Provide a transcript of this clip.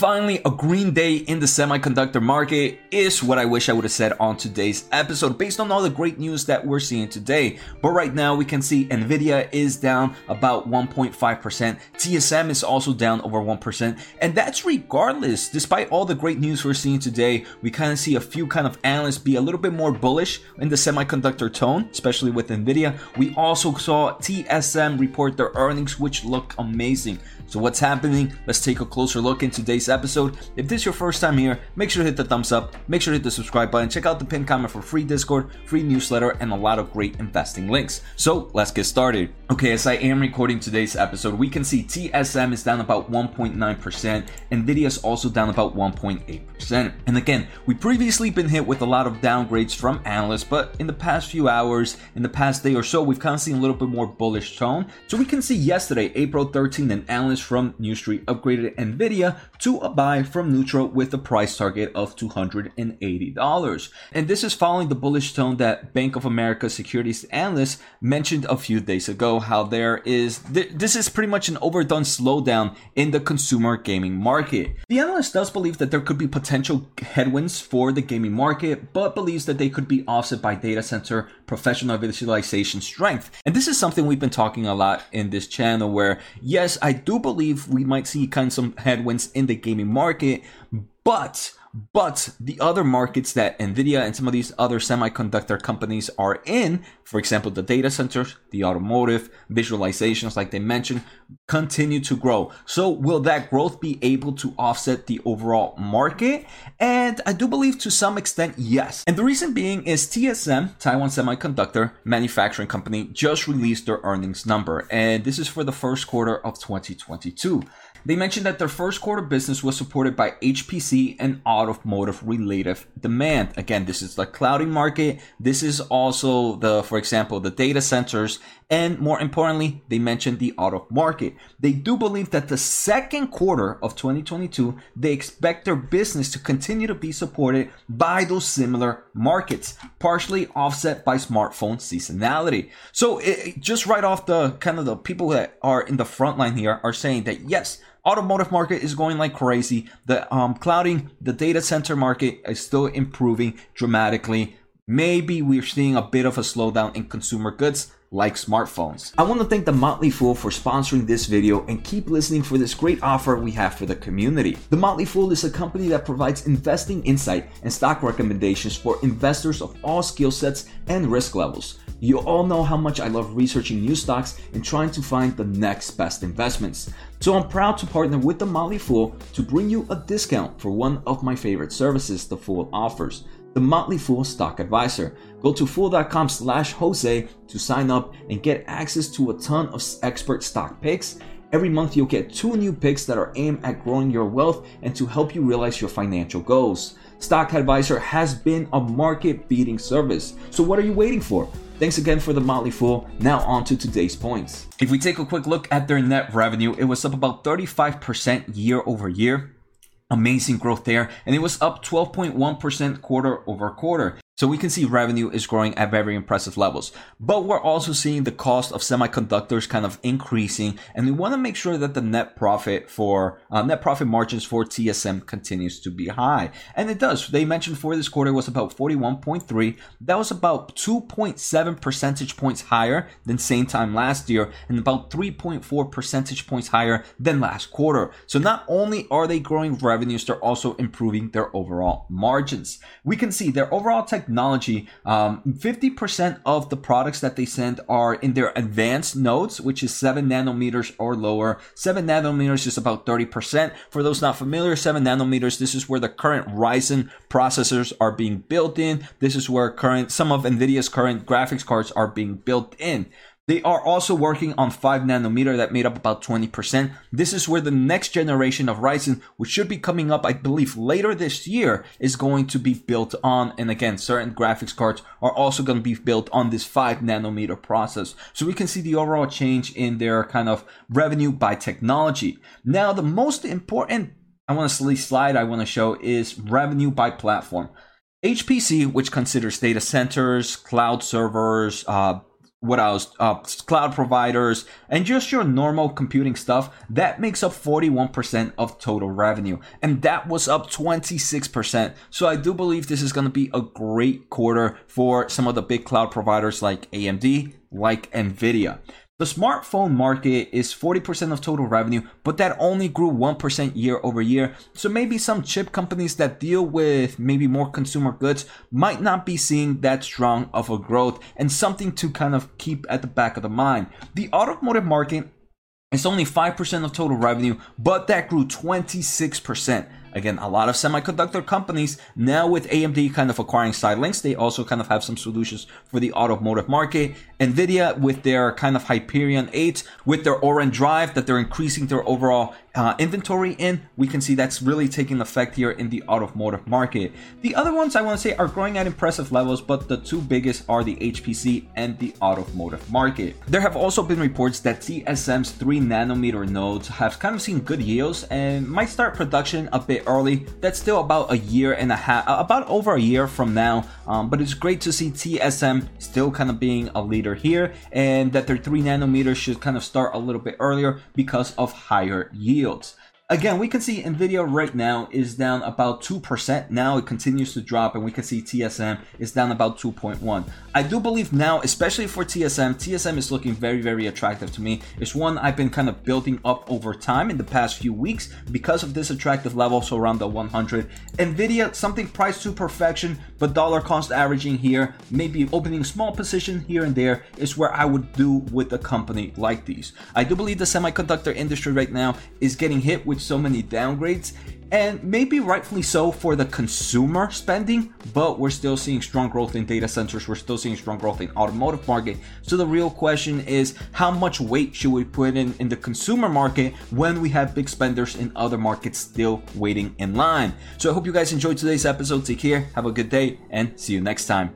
Finally, a green day in the semiconductor market is what I wish I would have said on today's episode based on all the great news that we're seeing today. But right now we can see Nvidia is down about 1.5%. TSM is also down over 1%. And that's regardless, despite all the great news we're seeing today, we kind of see a few kind of analysts be a little bit more bullish in the semiconductor tone, especially with Nvidia. We also saw TSM report their earnings, which look amazing. So what's happening? Let's take a closer look in today's episode. If this is your first time here, make sure to hit the thumbs up, make sure to hit the subscribe button, check out the pinned comment for free Discord, free newsletter, and a lot of great investing links. So let's get started. Okay, as I am recording today's episode, we can see TSM is down about 1.9%, Nvidia is also down about 1.8%. And again, we previously been hit with a lot of downgrades from analysts, but in the past few hours, in the past day or so, we've kind of seen a little bit more bullish tone. So we can see yesterday, April 13th, an analyst from New Street upgraded Nvidia to a buy from neutral with a price target of $280. And this is following the bullish tone that Bank of America securities analyst mentioned a few days ago how there is this is pretty much an overdone slowdown in the consumer gaming market. The analyst does believe that there could be potential headwinds for the gaming market, but believes that they could be offset by data center professional visualization strength. And this is something we've been talking a lot in this channel where yes, I do believe we might see kind of some headwinds in the gaming market, but but the other markets that Nvidia and some of these other semiconductor companies are in, for example, the data centers, the automotive, visualizations, like they mentioned, continue to grow. So, will that growth be able to offset the overall market? And I do believe to some extent, yes. And the reason being is TSM, Taiwan Semiconductor Manufacturing Company, just released their earnings number, and this is for the first quarter of 2022. They mentioned that their first quarter business was supported by HPC and automotive related demand. Again, this is the clouding market. This is also the, for example, the data centers. And more importantly, they mentioned the auto market. They do believe that the second quarter of 2022, they expect their business to continue to be supported by those similar markets, partially offset by smartphone seasonality. So it, just right off the kind of the people that are in the front line here are saying that yes, automotive market is going like crazy. The um, clouding, the data center market is still improving dramatically. Maybe we're seeing a bit of a slowdown in consumer goods like smartphones. I want to thank the Motley Fool for sponsoring this video and keep listening for this great offer we have for the community. The Motley Fool is a company that provides investing insight and stock recommendations for investors of all skill sets and risk levels. You all know how much I love researching new stocks and trying to find the next best investments. So I'm proud to partner with the Motley Fool to bring you a discount for one of my favorite services the Fool offers, the Motley Fool Stock Advisor. Go to fool.com slash Jose to sign up and get access to a ton of expert stock picks. Every month you'll get two new picks that are aimed at growing your wealth and to help you realize your financial goals. Stock Advisor has been a market beating service. So what are you waiting for? Thanks again for the Motley Fool. Now on to today's points. If we take a quick look at their net revenue, it was up about 35% year over year. Amazing growth there. And it was up 12.1% quarter over quarter. So we can see revenue is growing at very impressive levels. But we're also seeing the cost of semiconductors kind of increasing. And we want to make sure that the net profit for uh, net profit margins for TSM continues to be high. And it does. They mentioned for this quarter was about 41.3. That was about 2.7 percentage points higher than same time last year and about 3.4 percentage points higher than last quarter. So not only are they growing revenues, they're also improving their overall margins. We can see their overall tech technology, um, 50% of the products that they send are in their advanced nodes, which is 7 nanometers or lower. 7 nanometers is about 30%. For those not familiar, 7 nanometers, this is where the current Ryzen processors are being built in. This is where current some of NVIDIA's current graphics cards are being built in. They are also working on 5 nanometer that made up about 20%. This is where the next generation of Ryzen, which should be coming up, I believe, later this year, is going to be built on. And again, certain graphics cards are also going to be built on this 5 nanometer process. So we can see the overall change in their kind of revenue by technology. Now, the most important I want to slide I want to show is revenue by platform. HPC, which considers data centers, cloud servers, uh, what else? Uh, cloud providers and just your normal computing stuff. That makes up 41% of total revenue. And that was up 26%. So I do believe this is going to be a great quarter for some of the big cloud providers like AMD, like Nvidia. The smartphone market is 40% of total revenue, but that only grew 1% year over year. So maybe some chip companies that deal with maybe more consumer goods might not be seeing that strong of a growth and something to kind of keep at the back of the mind. The automotive market is only 5% of total revenue, but that grew 26%. Again, a lot of semiconductor companies now with AMD kind of acquiring Xilinx, they also kind of have some solutions for the automotive market. Nvidia with their kind of Hyperion 8, with their Orin drive that they're increasing their overall uh, inventory in, we can see that's really taking effect here in the automotive market. The other ones I want to say are growing at impressive levels, but the two biggest are the HPC and the automotive market. There have also been reports that TSM's 3 nanometer nodes have kind of seen good yields and might start production a bit early. That's still about a year and a half, uh, about over a year from now, um, but it's great to see TSM still kind of being a leader here and that their 3 nanometers should kind of start a little bit earlier because of higher yields. Again, we can see Nvidia right now is down about 2%. Now it continues to drop, and we can see TSM is down about 2.1. I do believe now, especially for TSM, TSM is looking very, very attractive to me. It's one I've been kind of building up over time in the past few weeks because of this attractive level, so around the 100. Nvidia, something priced to perfection, but dollar cost averaging here, maybe opening small position here and there is where I would do with a company like these. I do believe the semiconductor industry right now is getting hit with so many downgrades and maybe rightfully so for the consumer spending but we're still seeing strong growth in data centers we're still seeing strong growth in automotive market. So the real question is how much weight should we put in in the consumer market when we have big spenders in other markets still waiting in line? So i hope you guys enjoyed today's episode. Take care have a good day and see you next time